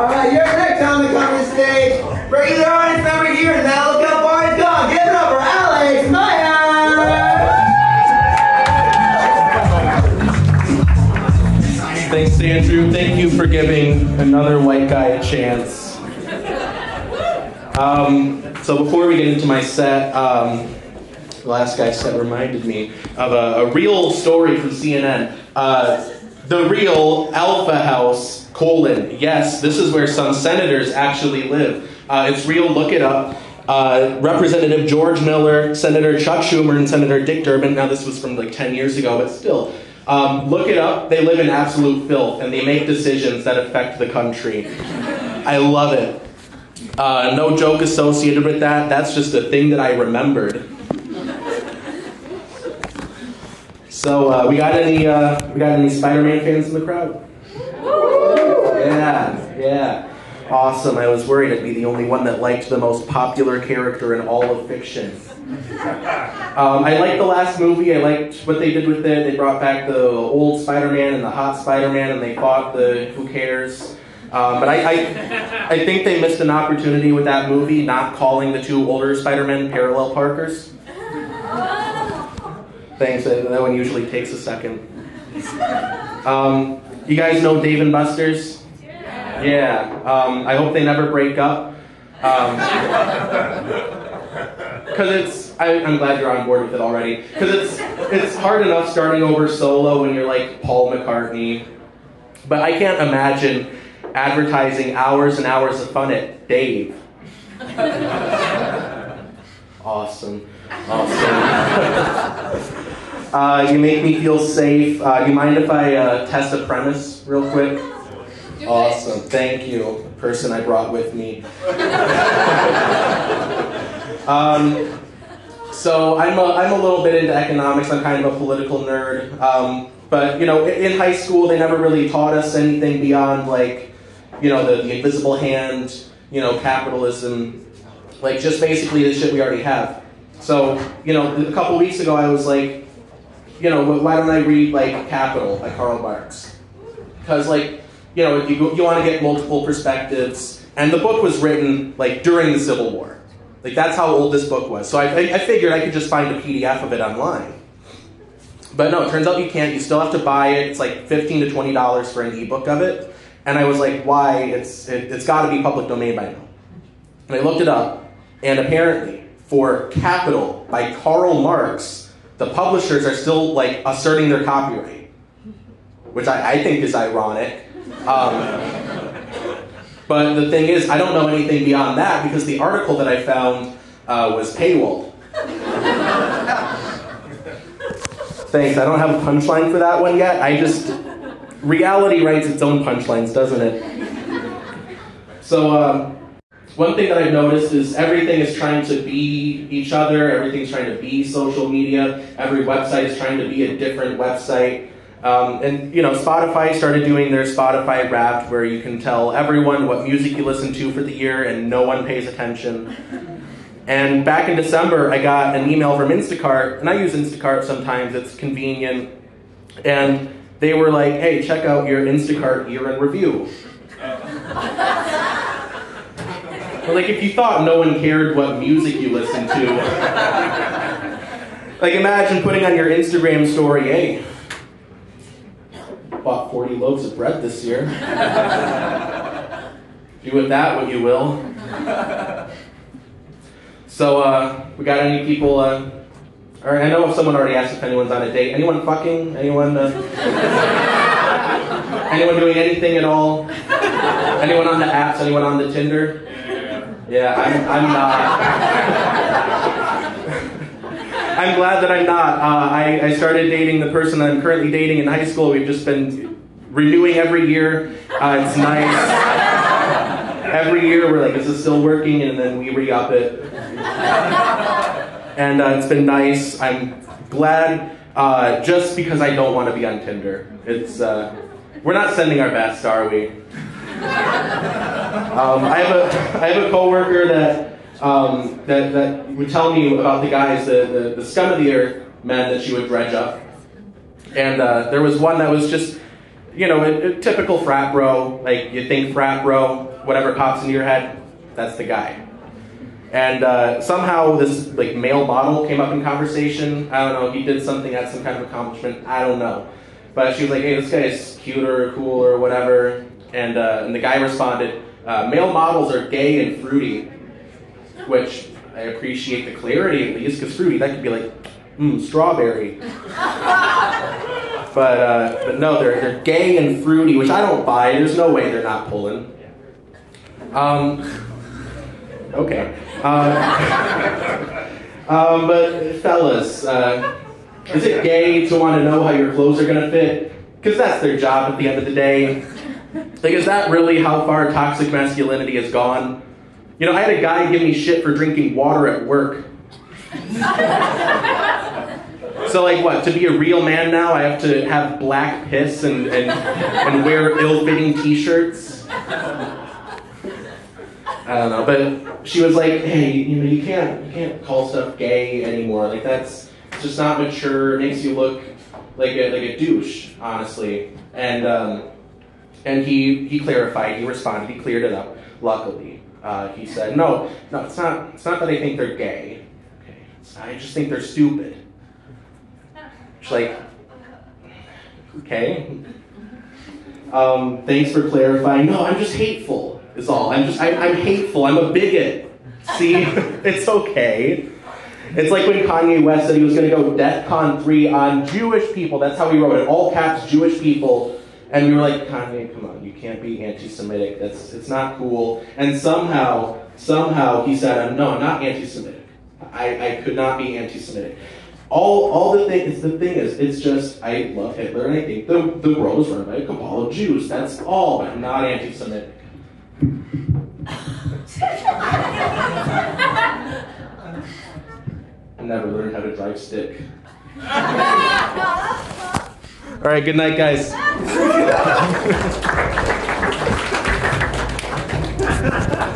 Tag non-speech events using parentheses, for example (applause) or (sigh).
All right, your next time to come to stage, regular audience member here, now look far it's gone. Give it up for Alex Meyer. Thanks, Andrew. Thank you for giving another white guy a chance. Um, so before we get into my set, um, the last guy set reminded me of a, a real story from CNN. Uh, the real Alpha House, colon, yes, this is where some senators actually live. Uh, it's real, look it up. Uh, Representative George Miller, Senator Chuck Schumer, and Senator Dick Durbin. Now, this was from like 10 years ago, but still. Um, look it up. They live in absolute filth and they make decisions that affect the country. I love it. Uh, no joke associated with that. That's just a thing that I remembered. So, uh, we got any uh, we got any Spider-Man fans in the crowd? Yeah, yeah. Awesome. I was worried I'd be the only one that liked the most popular character in all of fiction. (laughs) Um, I liked the last movie. I liked what they did with it. They brought back the old Spider-Man and the hot Spider-Man, and they fought the who cares. Um, but I, I, I think they missed an opportunity with that movie, not calling the two older Spider-Men parallel Parkers. Thanks. That that one usually takes a second. (laughs) Um, you guys know Dave and Buster's? Yeah. Um, I hope they never break up. (laughs) Because it's, I, I'm glad you're on board with it already. Because it's, it's hard enough starting over solo when you're like Paul McCartney. But I can't imagine advertising hours and hours of fun at Dave. (laughs) Awesome. Awesome. (laughs) Uh, you make me feel safe. Uh, you mind if I uh, test a premise real quick? Awesome. Thank you, the person I brought with me. (laughs) um, so I'm a, I'm a little bit into economics. I'm kind of a political nerd. Um, but you know, in, in high school, they never really taught us anything beyond like, you know, the, the invisible hand, you know, capitalism, like just basically the shit we already have. So, you know, a couple weeks ago, I was like, you know, why don't I read like Capital by Karl Marx? Because like, you know, you, you want to get multiple perspectives, and the book was written like during the Civil War. Like that's how old this book was. So I, I, I figured I could just find a PDF of it online. But no, it turns out you can't. You still have to buy it. It's like fifteen to twenty dollars for an ebook of it. And I was like, why? It's it, it's got to be public domain by now. And I looked it up, and apparently, for Capital by Karl Marx, the publishers are still like asserting their copyright, which I, I think is ironic. Um, but the thing is, I don't know anything beyond that because the article that I found uh, was paywalled. Thanks. I don't have a punchline for that one yet. I just reality writes its own punchlines, doesn't it? So um, one thing that I've noticed is everything is trying to be each other. Everything's trying to be social media. Every website is trying to be a different website. Um, and you know, Spotify started doing their Spotify Wrapped, where you can tell everyone what music you listen to for the year, and no one pays attention. And back in December, I got an email from Instacart, and I use Instacart sometimes. It's convenient, and they were like, "Hey, check out your Instacart year in review." (laughs) But, like, if you thought no one cared what music you listened to, (laughs) like, imagine putting on your Instagram story, "Hey, bought 40 loaves of bread this year. (laughs) Do with that what you will. So, uh, we got any people? Uh, or I know if someone already asked if anyone's on a date. Anyone fucking? Anyone? Uh, (laughs) anyone doing anything at all? Anyone on the apps? Anyone on the Tinder? Yeah, I'm, I'm not. I'm glad that I'm not. Uh, I, I started dating the person I'm currently dating in high school. We've just been renewing every year. Uh, it's nice. Every year we're like, is this still working? And then we re up it. And uh, it's been nice. I'm glad uh, just because I don't want to be on Tinder. It's, uh, we're not sending our best, are we? Um, I have a I have a coworker that um, that that would tell me about the guys, the, the, the scum of the earth men that she would dredge up, and uh, there was one that was just you know, a, a typical frat bro. Like you think frat bro, whatever pops into your head, that's the guy. And uh, somehow this like male model came up in conversation. I don't know. He did something, had some kind of accomplishment. I don't know. But she was like, "Hey, this guy is cute or cool or whatever." And uh, and the guy responded, uh, "Male models are gay and fruity," which I appreciate the clarity at least, because fruity that could be like, mm, strawberry. (laughs) but uh, but no, they're they're gay and fruity, which I don't buy. There's no way they're not pulling. Um, (laughs) okay. Uh, (laughs) um, but fellas, uh, is it gay to want to know how your clothes are gonna fit? Because that's their job at the end of the day. Like, is that really how far toxic masculinity has gone? You know, I had a guy give me shit for drinking water at work. so, like, what? To be a real man now, I have to have black piss and, and, and wear ill fitting t shirts? I don't know, but she was like, "Hey, you know, you can't you can't call stuff gay anymore. Like that's just not mature. It makes you look like a like a douche, honestly." And um, and he he clarified. He responded. He cleared it up. Luckily, uh, he said, "No, no, it's not. It's not that I think they're gay. Okay, I just think they're stupid." She's like, "Okay." Um, thanks for clarifying. No, I'm just hateful is all. I'm just, I, I'm hateful. I'm a bigot. See, (laughs) it's okay. It's like when Kanye West said he was going to go DEFCON 3 on Jewish people. That's how he wrote it. All caps, Jewish people. And we were like, Kanye, come on, you can't be anti-Semitic. That's it's not cool. And somehow, somehow he said, no, I'm not anti-Semitic. I, I could not be anti-Semitic. All, all the thing is the thing is, it's just I love Hitler and I think the, the world is run by a cabal of Jews. That's all, but I'm not anti-Semitic. (laughs) I never learned how to drive stick. (laughs) All right, good night, guys. Thank you.